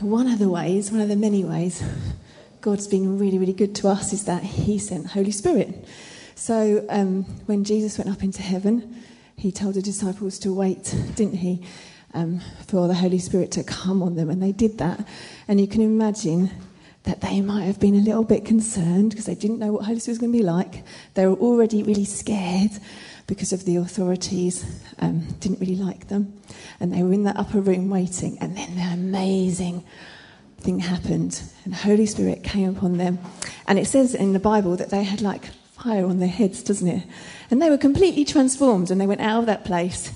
one of the ways, one of the many ways, God's been really, really good to us is that He sent Holy Spirit. So um, when Jesus went up into heaven, He told the disciples to wait, didn't He, um, for the Holy Spirit to come on them, and they did that. And you can imagine that they might have been a little bit concerned because they didn't know what Holy Spirit was going to be like. They were already really scared because of the authorities um, didn't really like them. And they were in that upper room waiting, and then the amazing thing happened, and Holy Spirit came upon them. And it says in the Bible that they had like fire on their heads, doesn't it? And they were completely transformed, and they went out of that place.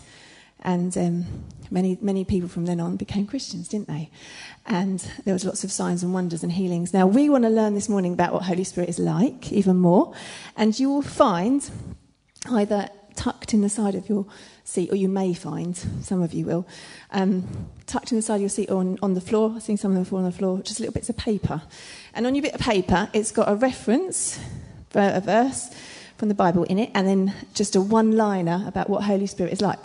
And um, many, many people from then on became Christians, didn't they? And there was lots of signs and wonders and healings. Now, we want to learn this morning about what Holy Spirit is like, even more. And you will find either tucked in the side of your seat, or you may find, some of you will, um, tucked in the side of your seat or on, on the floor. I've seen some of them fall on the floor, just little bits of paper. And on your bit of paper, it's got a reference, a verse from the Bible in it, and then just a one liner about what Holy Spirit is like.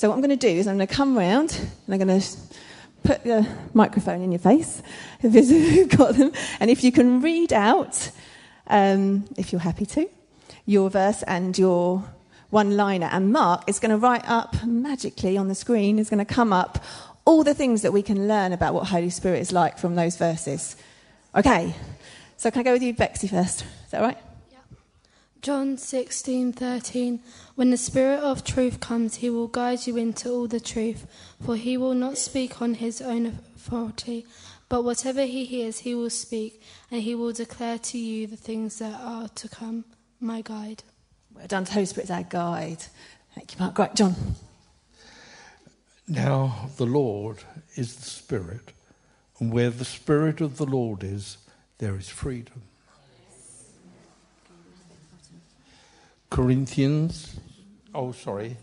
So, what I'm going to do is I'm going to come round and I'm going to put the microphone in your face if you've got them, and if you can read out, um, if you're happy to, your verse and your one liner. And Mark is going to write up magically on the screen, is going to come up all the things that we can learn about what Holy Spirit is like from those verses. Okay, so can I go with you, Bexy, first? Is that right? Yeah. John 16 13. When the Spirit of truth comes, he will guide you into all the truth, for he will not speak on his own authority, but whatever he hears, he will speak, and he will declare to you the things that are to come. My guide. Well done, Holy Spirit's our guide. Thank you, Mark. Right, John. Now, the Lord is the Spirit, and where the Spirit of the Lord is, there is freedom. Corinthians, oh, sorry,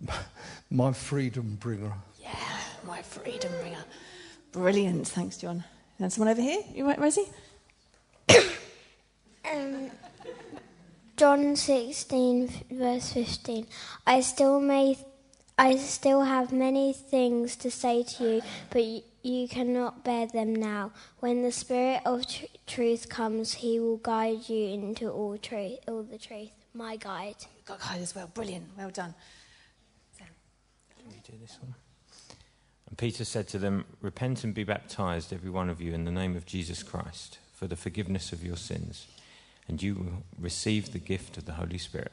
my freedom bringer. Yeah, my freedom bringer. Brilliant. Thanks, John. And someone over here? You right, Rosie? um, John 16, verse 15. I still may. I still have many things to say to you, but you, you cannot bear them now. When the Spirit of tr- truth comes, He will guide you into all truth, all the truth. My guide. Got guide as well. Brilliant. Well done. Sam. Can you do this one? And Peter said to them, Repent and be baptized, every one of you, in the name of Jesus Christ, for the forgiveness of your sins and you will receive the gift of the Holy Spirit.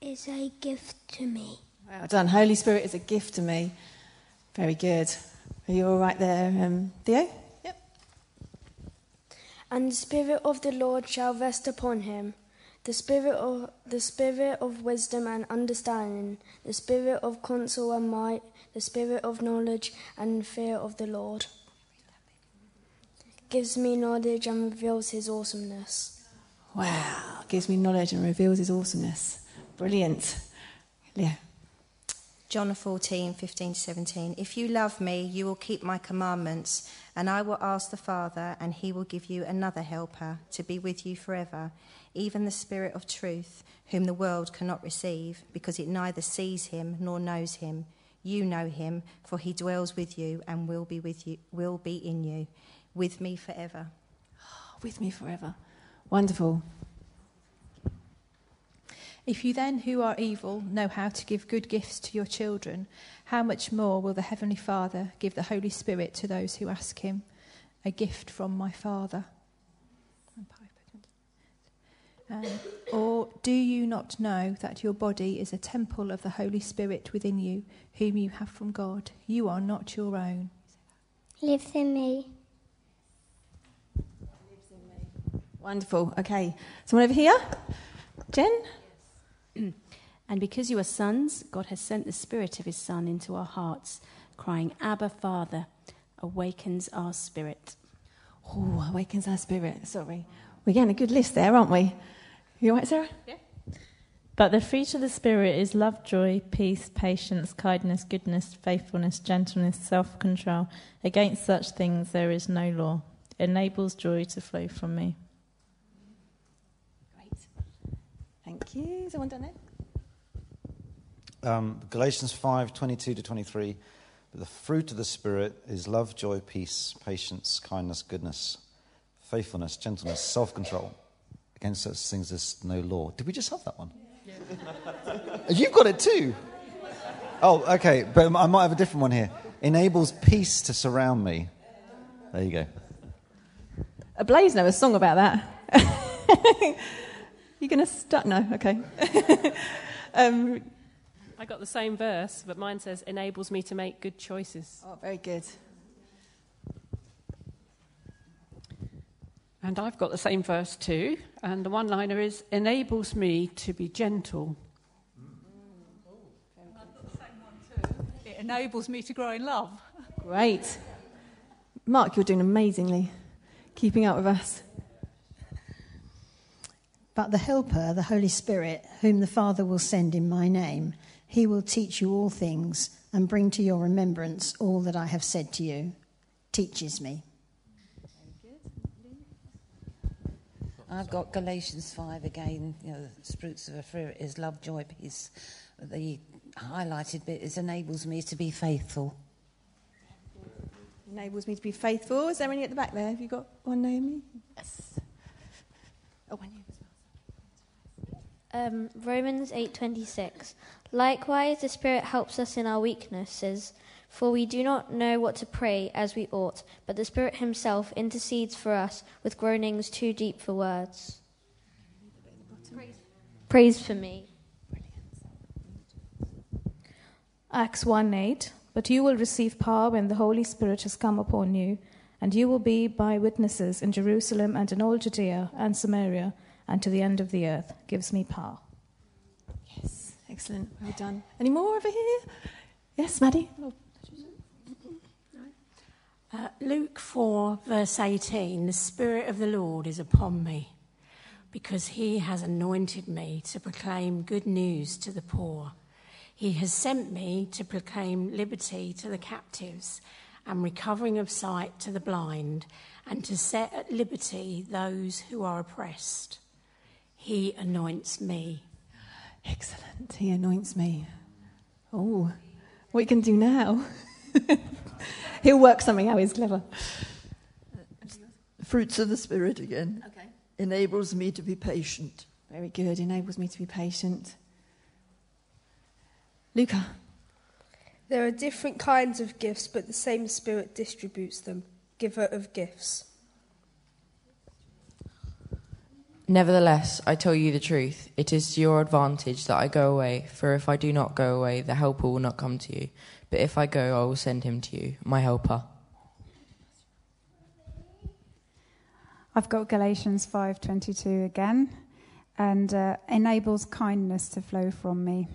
Is a gift to me. Well done. Holy Spirit is a gift to me. Very good. Are you all right there, um, Theo? And the Spirit of the Lord shall rest upon him the spirit of the spirit of wisdom and understanding, the spirit of counsel and might, the spirit of knowledge and fear of the Lord gives me knowledge and reveals his awesomeness. Wow, gives me knowledge and reveals his awesomeness. Brilliant. Yeah. John 14, 15 to 17. If you love me, you will keep my commandments, and I will ask the Father, and he will give you another helper to be with you forever, even the Spirit of truth, whom the world cannot receive, because it neither sees him nor knows him. You know him, for he dwells with you and will be with you, will be in you with me forever. with me forever. Wonderful. If you then, who are evil, know how to give good gifts to your children, how much more will the Heavenly Father give the Holy Spirit to those who ask Him? A gift from my Father. Um, or do you not know that your body is a temple of the Holy Spirit within you, whom you have from God? You are not your own. Lives in me. Wonderful. Okay. Someone over here? Jen? And because you are sons, God has sent the Spirit of His Son into our hearts, crying, Abba, Father, awakens our spirit. Oh, awakens our spirit. Sorry. We're getting a good list there, aren't we? You all right, Sarah? Yeah. But the fruit of the Spirit is love, joy, peace, patience, kindness, goodness, faithfulness, gentleness, self control. Against such things there is no law. It enables joy to flow from me. Great. Thank you. Is Someone done it? Um, Galatians 5 22 to 23. But the fruit of the Spirit is love, joy, peace, patience, kindness, goodness, faithfulness, gentleness, self control. Against such things there's no law. Did we just have that one? You've got it too. Oh, okay, but I might have a different one here. Enables peace to surround me. There you go. A Blaze know a song about that. You're going to start? No, okay. um, I got the same verse, but mine says enables me to make good choices. oh, very good. And I've got the same verse too. And the one liner is enables me to be gentle. I've got the same one too. It enables me to grow in love. Great. Mark, you're doing amazingly. Keeping up with us. But the Helper, the Holy Spirit, whom the Father will send in my name, he will teach you all things and bring to your remembrance all that I have said to you. Teaches me. I've got Galatians 5 again. You know, the fruits of the Spirit is love, joy, peace. The highlighted bit is enables me to be faithful. Enables me to be faithful. Is there any at the back there? Have you got one, Naomi? Yes. Oh, one you. Um, Romans 8:26. Likewise, the Spirit helps us in our weaknesses, for we do not know what to pray as we ought, but the Spirit Himself intercedes for us with groanings too deep for words. Praise for me. Acts 1 8. But you will receive power when the Holy Spirit has come upon you, and you will be my witnesses in Jerusalem and in all Judea and Samaria and to the end of the earth. Gives me power. Excellent. Well done. Any more over here? Yes, Maddie? Uh, Luke 4, verse 18 The Spirit of the Lord is upon me, because he has anointed me to proclaim good news to the poor. He has sent me to proclaim liberty to the captives and recovering of sight to the blind, and to set at liberty those who are oppressed. He anoints me. Excellent. He anoints me. Oh, what you can do now? He'll work something out. He's clever. Fruits of the Spirit again. Okay. Enables me to be patient. Very good. Enables me to be patient. Luca. There are different kinds of gifts, but the same Spirit distributes them. Giver of gifts. Nevertheless, I tell you the truth. It is to your advantage that I go away, for if I do not go away, the Helper will not come to you. But if I go, I will send him to you, my Helper. I've got Galatians 5:22 again, and uh, enables kindness to flow from me.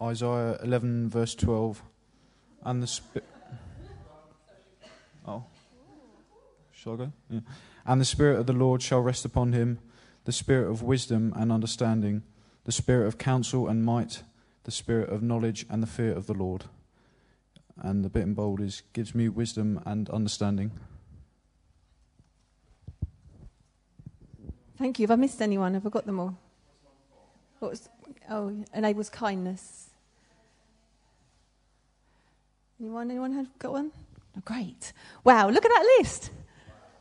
Isaiah 11, verse 12. And the Spirit. Shall I go? Yeah. And the Spirit of the Lord shall rest upon him the Spirit of wisdom and understanding, the Spirit of counsel and might, the Spirit of knowledge and the fear of the Lord. And the bit in bold is gives me wisdom and understanding. Thank you. Have I missed anyone? Have I got them all? What was, oh, enables kindness. Anyone? Anyone have got one? Oh, great. Wow, look at that list.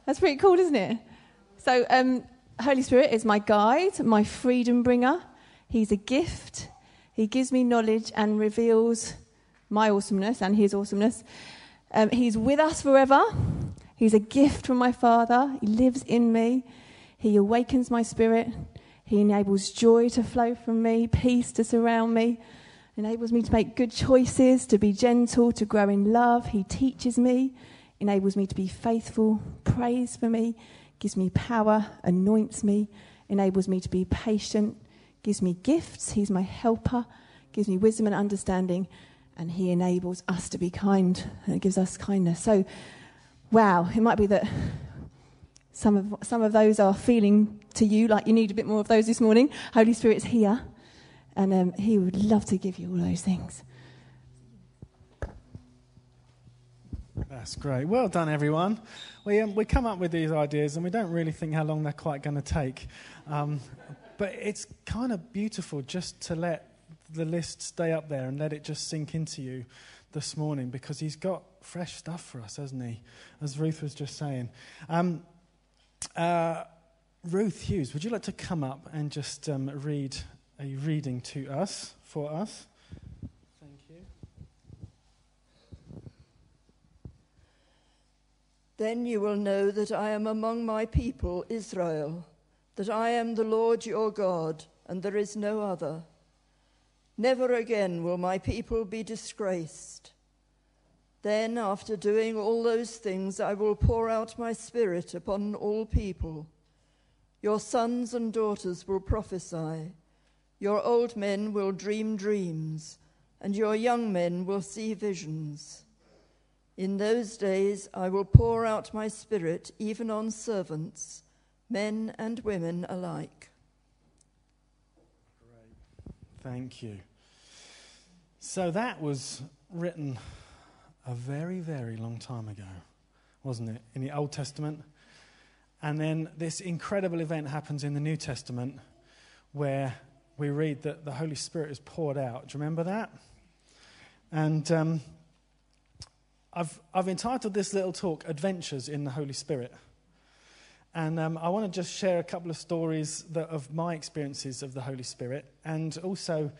That's pretty cool, isn't it? So, um, Holy Spirit is my guide, my freedom bringer. He's a gift. He gives me knowledge and reveals my awesomeness and his awesomeness. Um, he's with us forever. He's a gift from my Father. He lives in me. He awakens my spirit. He enables joy to flow from me, peace to surround me, enables me to make good choices, to be gentle, to grow in love. He teaches me, enables me to be faithful, prays for me, gives me power, anoints me, enables me to be patient, gives me gifts. He's my helper, gives me wisdom and understanding, and He enables us to be kind and gives us kindness. So, wow, it might be that some of, some of those are feeling to you like you need a bit more of those this morning. Holy Spirit's here, and um, He would love to give you all those things. That's great. Well done, everyone. We, um, we come up with these ideas and we don't really think how long they're quite going to take. Um, but it's kind of beautiful just to let the list stay up there and let it just sink into you this morning because he's got fresh stuff for us, hasn't he? As Ruth was just saying. Um, uh, Ruth Hughes, would you like to come up and just um, read a reading to us, for us? Thank you. Then you will know that I am among my people, Israel, that I am the Lord your God, and there is no other. Never again will my people be disgraced. Then, after doing all those things, I will pour out my spirit upon all people. Your sons and daughters will prophesy. Your old men will dream dreams, and your young men will see visions. In those days, I will pour out my spirit even on servants, men and women alike. Great. Thank you. So that was written a very, very long time ago, wasn't it? In the Old Testament. And then this incredible event happens in the New Testament where we read that the Holy Spirit is poured out. Do you remember that? And um, I've, I've entitled this little talk Adventures in the Holy Spirit. And um, I want to just share a couple of stories that, of my experiences of the Holy Spirit, and also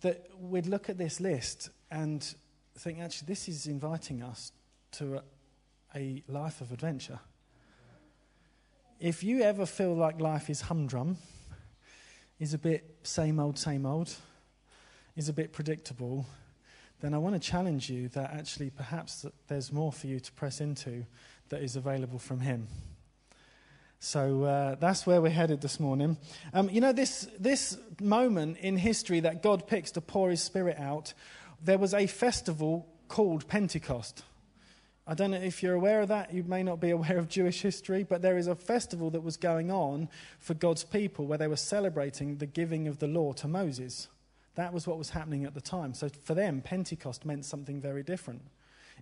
that we'd look at this list and think, actually, this is inviting us to a, a life of adventure. If you ever feel like life is humdrum, is a bit same old, same old, is a bit predictable, then I want to challenge you that actually perhaps there's more for you to press into that is available from Him. So uh, that's where we're headed this morning. Um, you know, this, this moment in history that God picks to pour His Spirit out, there was a festival called Pentecost. I don't know if you're aware of that. You may not be aware of Jewish history, but there is a festival that was going on for God's people where they were celebrating the giving of the law to Moses. That was what was happening at the time. So for them, Pentecost meant something very different.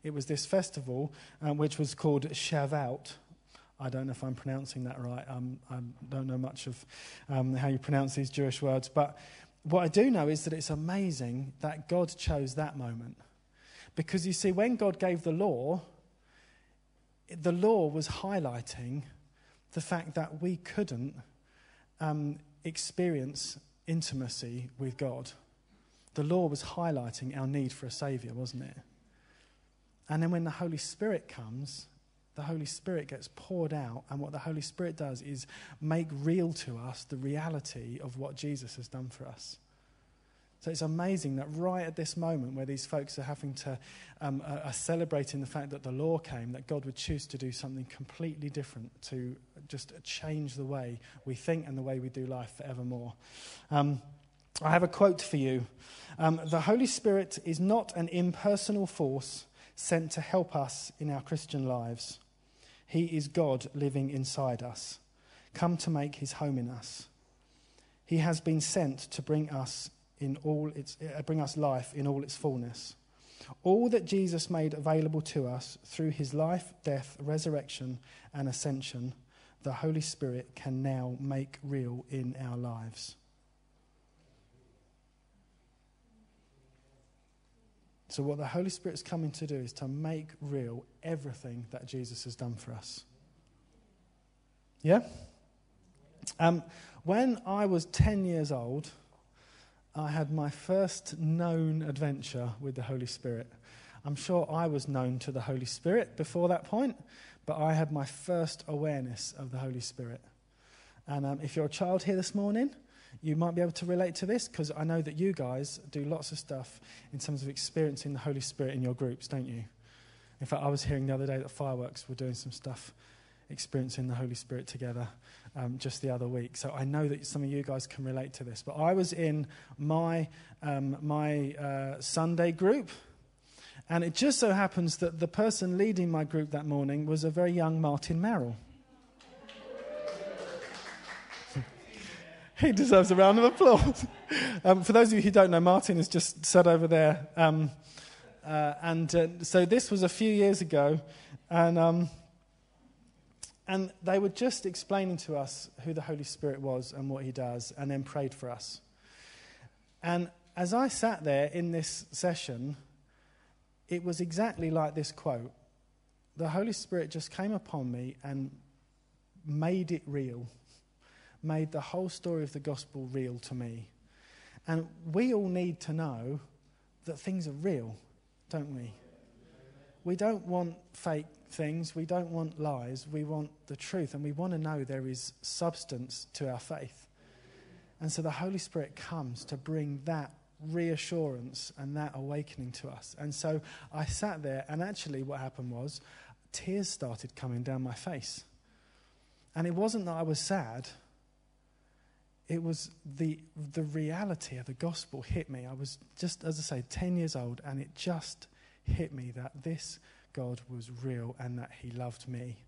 It was this festival um, which was called Shavuot. I don't know if I'm pronouncing that right. Um, I don't know much of um, how you pronounce these Jewish words. But what I do know is that it's amazing that God chose that moment. Because you see, when God gave the law, the law was highlighting the fact that we couldn't um, experience intimacy with God. The law was highlighting our need for a Saviour, wasn't it? And then when the Holy Spirit comes, the Holy Spirit gets poured out, and what the Holy Spirit does is make real to us the reality of what Jesus has done for us. So it's amazing that right at this moment where these folks are having to, um, are, celebrating the fact that the law came, that God would choose to do something completely different to just change the way we think and the way we do life forevermore. Um, I have a quote for you. Um, the Holy Spirit is not an impersonal force sent to help us in our Christian lives. He is God living inside us, come to make his home in us. He has been sent to bring us in all its uh, bring us life in all its fullness. All that Jesus made available to us through his life, death, resurrection, and ascension, the Holy Spirit can now make real in our lives. So, what the Holy Spirit's coming to do is to make real everything that Jesus has done for us. Yeah? Um, when I was 10 years old, I had my first known adventure with the Holy Spirit. I'm sure I was known to the Holy Spirit before that point, but I had my first awareness of the Holy Spirit. And um, if you're a child here this morning, you might be able to relate to this because I know that you guys do lots of stuff in terms of experiencing the Holy Spirit in your groups, don't you? In fact, I was hearing the other day that Fireworks were doing some stuff experiencing the Holy Spirit together um, just the other week. So I know that some of you guys can relate to this. But I was in my, um, my uh, Sunday group, and it just so happens that the person leading my group that morning was a very young Martin Merrill. he deserves a round of applause. um, for those of you who don't know, Martin is just sat over there. Um, uh, and uh, so this was a few years ago, and um, And they were just explaining to us who the Holy Spirit was and what he does, and then prayed for us. And as I sat there in this session, it was exactly like this quote The Holy Spirit just came upon me and made it real, made the whole story of the gospel real to me. And we all need to know that things are real, don't we? We don't want fake things. We don't want lies. We want the truth. And we want to know there is substance to our faith. And so the Holy Spirit comes to bring that reassurance and that awakening to us. And so I sat there, and actually, what happened was tears started coming down my face. And it wasn't that I was sad, it was the, the reality of the gospel hit me. I was just, as I say, 10 years old, and it just hit me that this God was real and that He loved me.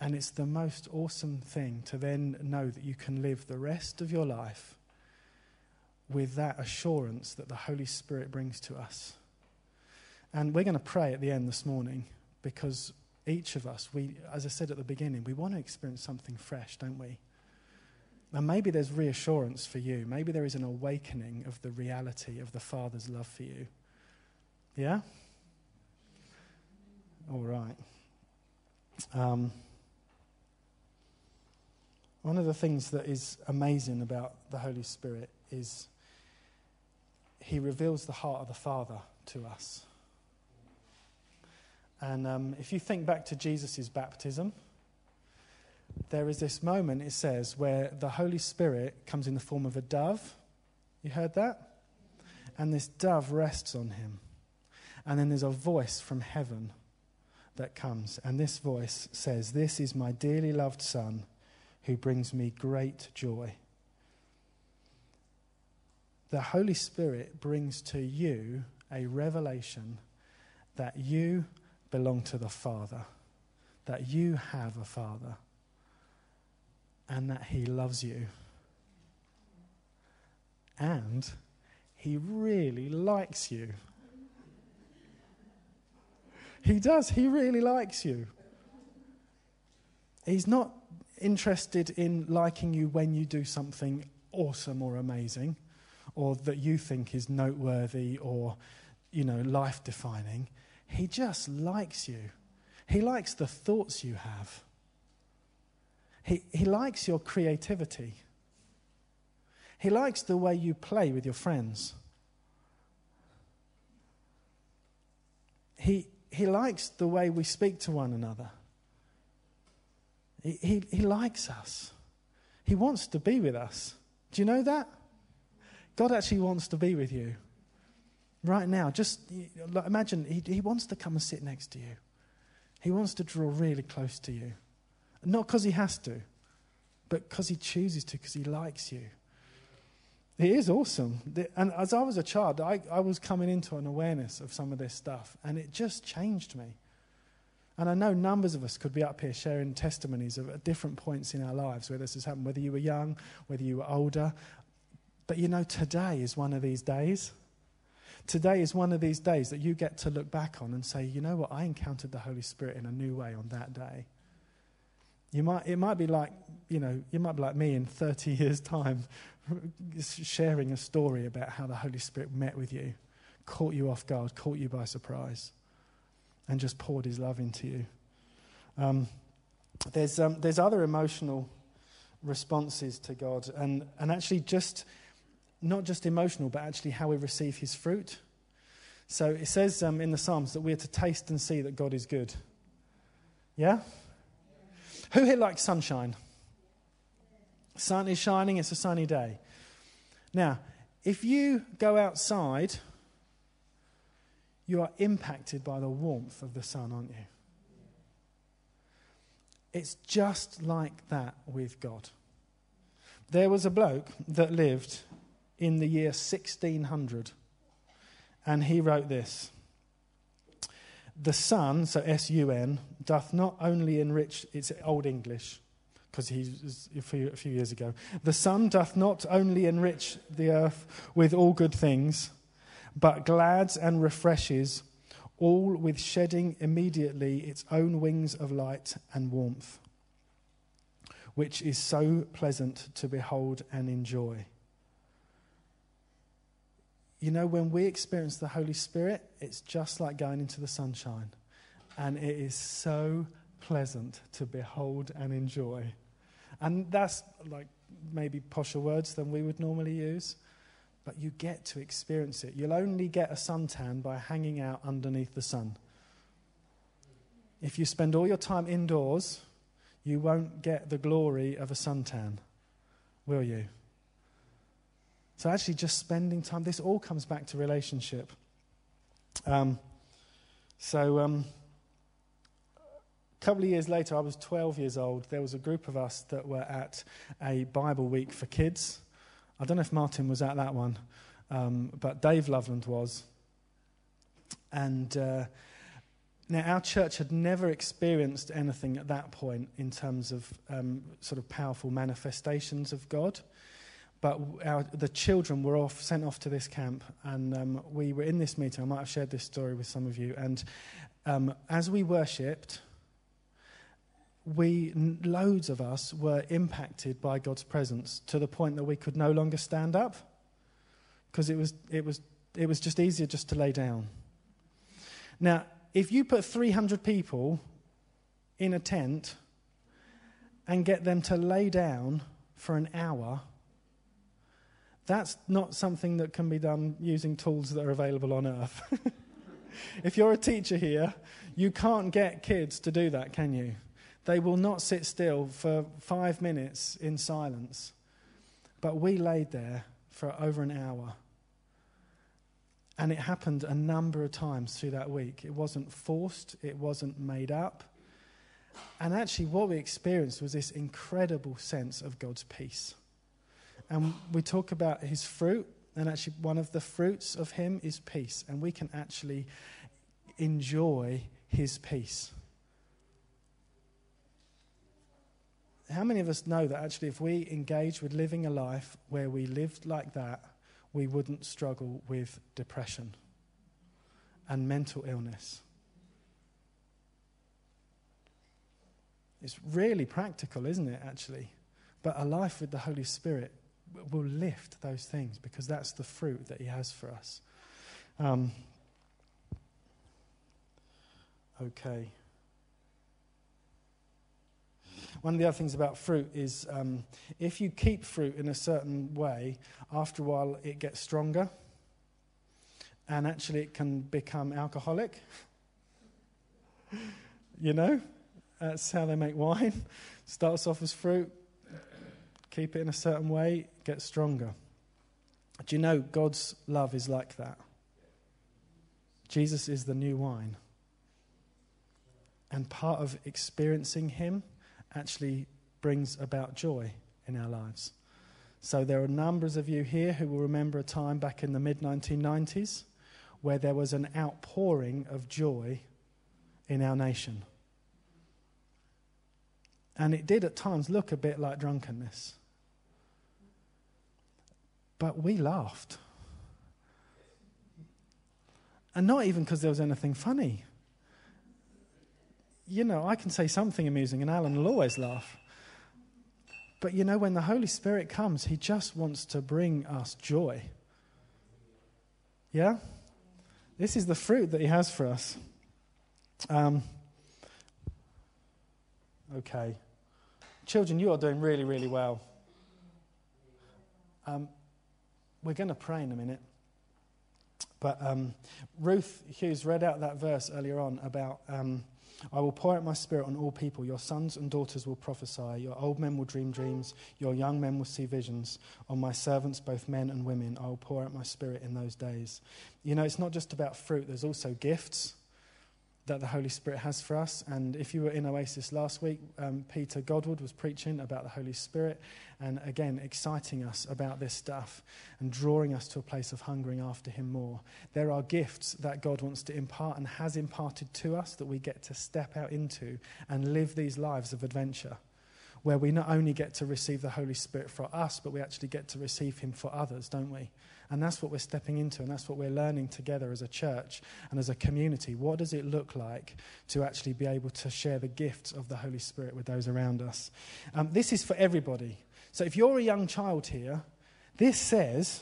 And it's the most awesome thing to then know that you can live the rest of your life with that assurance that the Holy Spirit brings to us. And we're going to pray at the end this morning because each of us, we, as I said at the beginning, we want to experience something fresh, don't we? And maybe there's reassurance for you. Maybe there is an awakening of the reality of the Father's love for you. Yeah? All right. Um, one of the things that is amazing about the Holy Spirit is he reveals the heart of the Father to us. And um, if you think back to Jesus' baptism, there is this moment, it says, where the Holy Spirit comes in the form of a dove. You heard that? And this dove rests on him. And then there's a voice from heaven that comes. And this voice says, This is my dearly loved Son who brings me great joy. The Holy Spirit brings to you a revelation that you belong to the Father, that you have a Father, and that He loves you. And He really likes you. He does, He really likes you. He's not interested in liking you when you do something awesome or amazing or that you think is noteworthy or, you know, life defining. He just likes you. He likes the thoughts you have. He, he likes your creativity. He likes the way you play with your friends. He, he likes the way we speak to one another. He, he, he likes us. He wants to be with us. Do you know that? God actually wants to be with you right now. Just imagine he, he wants to come and sit next to you. He wants to draw really close to you. Not because he has to, but because he chooses to, because he likes you. It is awesome. And as I was a child, I, I was coming into an awareness of some of this stuff, and it just changed me. And I know numbers of us could be up here sharing testimonies of at different points in our lives where this has happened, whether you were young, whether you were older. But you know, today is one of these days. Today is one of these days that you get to look back on and say, you know what, I encountered the Holy Spirit in a new way on that day. You might, it might be like, you know, you might be like me in 30 years' time, sharing a story about how the Holy Spirit met with you, caught you off guard, caught you by surprise, and just poured his love into you. Um, there's, um, there's other emotional responses to God, and, and actually just not just emotional, but actually how we receive his fruit. So it says um, in the Psalms that we are to taste and see that God is good. Yeah? Who here likes sunshine? Sun is shining, it's a sunny day. Now, if you go outside, you are impacted by the warmth of the sun, aren't you? It's just like that with God. There was a bloke that lived in the year 1600. And he wrote this The sun, so S U N, doth not only enrich, it's Old English, because he's a few, a few years ago. The sun doth not only enrich the earth with all good things, but glads and refreshes all with shedding immediately its own wings of light and warmth, which is so pleasant to behold and enjoy. You know, when we experience the Holy Spirit, it's just like going into the sunshine. And it is so pleasant to behold and enjoy. And that's like maybe posher words than we would normally use, but you get to experience it. You'll only get a suntan by hanging out underneath the sun. If you spend all your time indoors, you won't get the glory of a suntan, will you? So, actually, just spending time, this all comes back to relationship. Um, so, um, a couple of years later, I was 12 years old. There was a group of us that were at a Bible week for kids. I don't know if Martin was at that one, um, but Dave Loveland was. And uh, now, our church had never experienced anything at that point in terms of um, sort of powerful manifestations of God. But our, the children were off, sent off to this camp, and um, we were in this meeting. I might have shared this story with some of you. And um, as we worshipped, we, loads of us, were impacted by God's presence to the point that we could no longer stand up because it was, it, was, it was just easier just to lay down. Now, if you put 300 people in a tent and get them to lay down for an hour, that's not something that can be done using tools that are available on earth. if you're a teacher here, you can't get kids to do that, can you? They will not sit still for five minutes in silence. But we laid there for over an hour. And it happened a number of times through that week. It wasn't forced, it wasn't made up. And actually, what we experienced was this incredible sense of God's peace. And we talk about his fruit, and actually, one of the fruits of him is peace. And we can actually enjoy his peace. How many of us know that actually, if we engage with living a life where we lived like that, we wouldn't struggle with depression and mental illness? It's really practical, isn't it, actually? But a life with the Holy Spirit will lift those things because that's the fruit that He has for us. Um, okay. One of the other things about fruit is um, if you keep fruit in a certain way, after a while it gets stronger and actually it can become alcoholic. you know? That's how they make wine. Starts off as fruit, keep it in a certain way, gets stronger. Do you know God's love is like that? Jesus is the new wine. And part of experiencing Him actually brings about joy in our lives. So there are numbers of you here who will remember a time back in the mid 1990s where there was an outpouring of joy in our nation. And it did at times look a bit like drunkenness. But we laughed. And not even because there was anything funny you know, I can say something amusing and Alan will always laugh. But you know, when the Holy Spirit comes, He just wants to bring us joy. Yeah? This is the fruit that He has for us. Um, okay. Children, you are doing really, really well. Um, we're going to pray in a minute. But um, Ruth Hughes read out that verse earlier on about. I will pour out my spirit on all people. Your sons and daughters will prophesy. Your old men will dream dreams. Your young men will see visions. On my servants, both men and women, I will pour out my spirit in those days. You know, it's not just about fruit, there's also gifts that the Holy Spirit has for us. And if you were in Oasis last week, um, Peter Godwood was preaching about the Holy Spirit and again, exciting us about this stuff and drawing us to a place of hungering after Him more. There are gifts that God wants to impart and has imparted to us that we get to step out into and live these lives of adventure where we not only get to receive the Holy Spirit for us, but we actually get to receive Him for others, don't we? And that's what we're stepping into, and that's what we're learning together as a church and as a community. What does it look like to actually be able to share the gifts of the Holy Spirit with those around us? Um, this is for everybody. So if you're a young child here, this says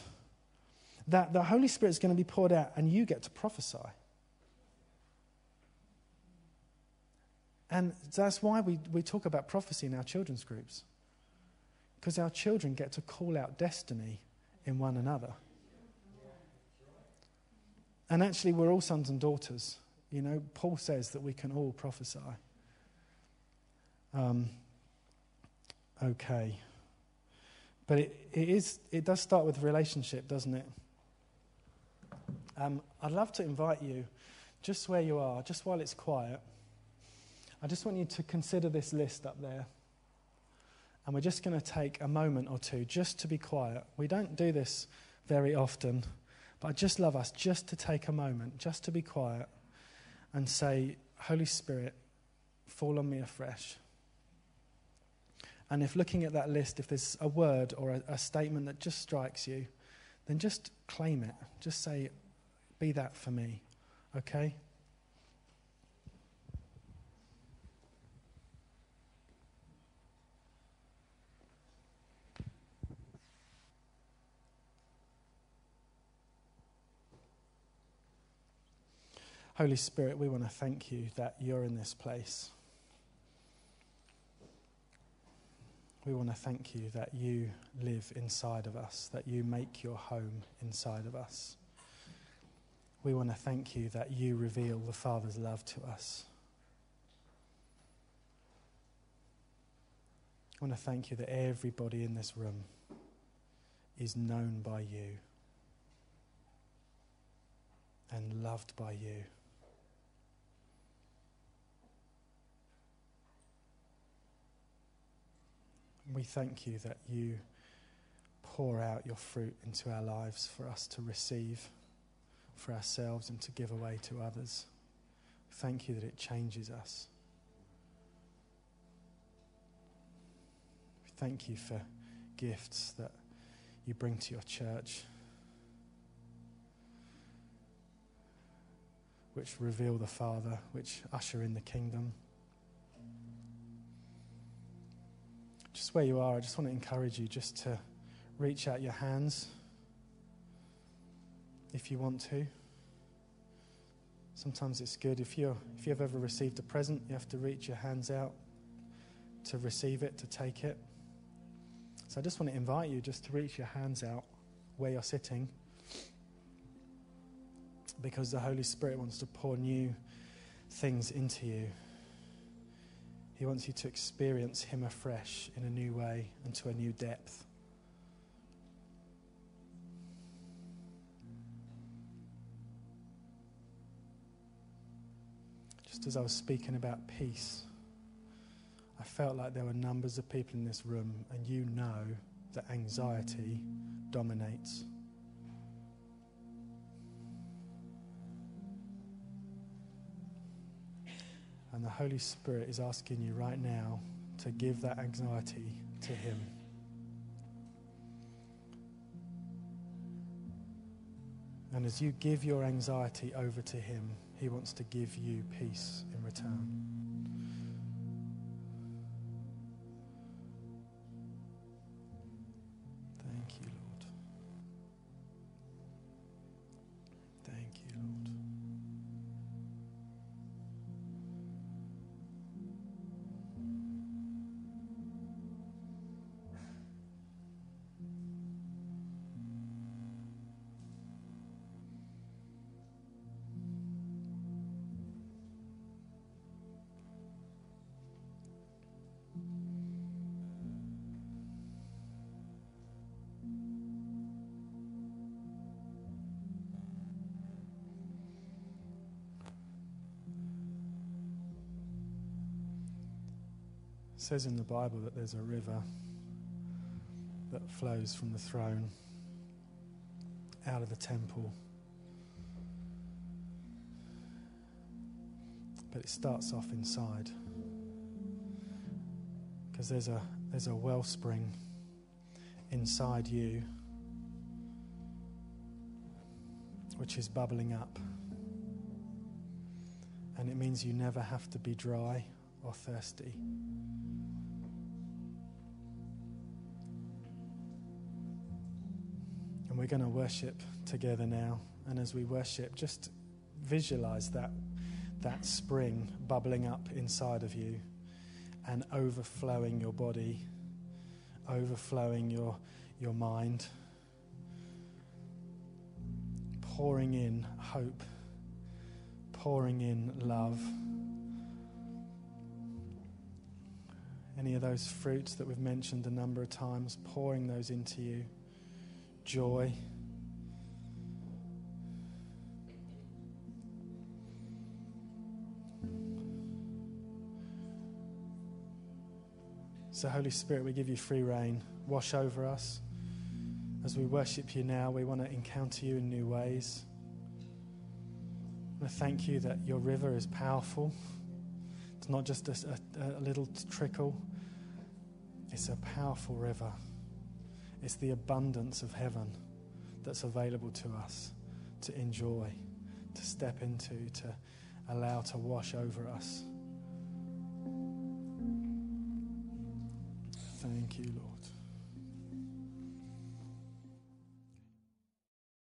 that the Holy Spirit is going to be poured out and you get to prophesy. And that's why we, we talk about prophecy in our children's groups. Because our children get to call out destiny in one another. And actually, we're all sons and daughters. You know, Paul says that we can all prophesy. Um, okay. But it, it, is, it does start with relationship, doesn't it? Um, I'd love to invite you, just where you are, just while it's quiet, I just want you to consider this list up there. And we're just going to take a moment or two just to be quiet. We don't do this very often, but I just love us just to take a moment, just to be quiet and say, Holy Spirit, fall on me afresh. And if looking at that list, if there's a word or a, a statement that just strikes you, then just claim it. Just say, be that for me. Okay? Holy Spirit, we want to thank you that you're in this place. We want to thank you that you live inside of us, that you make your home inside of us. We want to thank you that you reveal the Father's love to us. I want to thank you that everybody in this room is known by you and loved by you. We thank you that you pour out your fruit into our lives for us to receive for ourselves and to give away to others. Thank you that it changes us. Thank you for gifts that you bring to your church, which reveal the Father, which usher in the kingdom. Just where you are, I just want to encourage you just to reach out your hands if you want to. Sometimes it's good if you if you've ever received a present, you have to reach your hands out to receive it, to take it. So I just want to invite you just to reach your hands out where you're sitting because the Holy Spirit wants to pour new things into you. He wants you to experience Him afresh in a new way and to a new depth. Just as I was speaking about peace, I felt like there were numbers of people in this room, and you know that anxiety dominates. And the Holy Spirit is asking you right now to give that anxiety to Him. And as you give your anxiety over to Him, He wants to give you peace in return. It says in the Bible that there's a river that flows from the throne out of the temple. But it starts off inside. Because there's a, there's a wellspring inside you which is bubbling up. And it means you never have to be dry or thirsty. We're going to worship together now. And as we worship, just visualize that, that spring bubbling up inside of you and overflowing your body, overflowing your, your mind, pouring in hope, pouring in love. Any of those fruits that we've mentioned a number of times, pouring those into you. Joy. So, Holy Spirit, we give you free reign. Wash over us. As we worship you now, we want to encounter you in new ways. I thank you that your river is powerful. It's not just a, a, a little trickle, it's a powerful river. It's the abundance of heaven that's available to us to enjoy, to step into, to allow to wash over us. Thank you, Lord.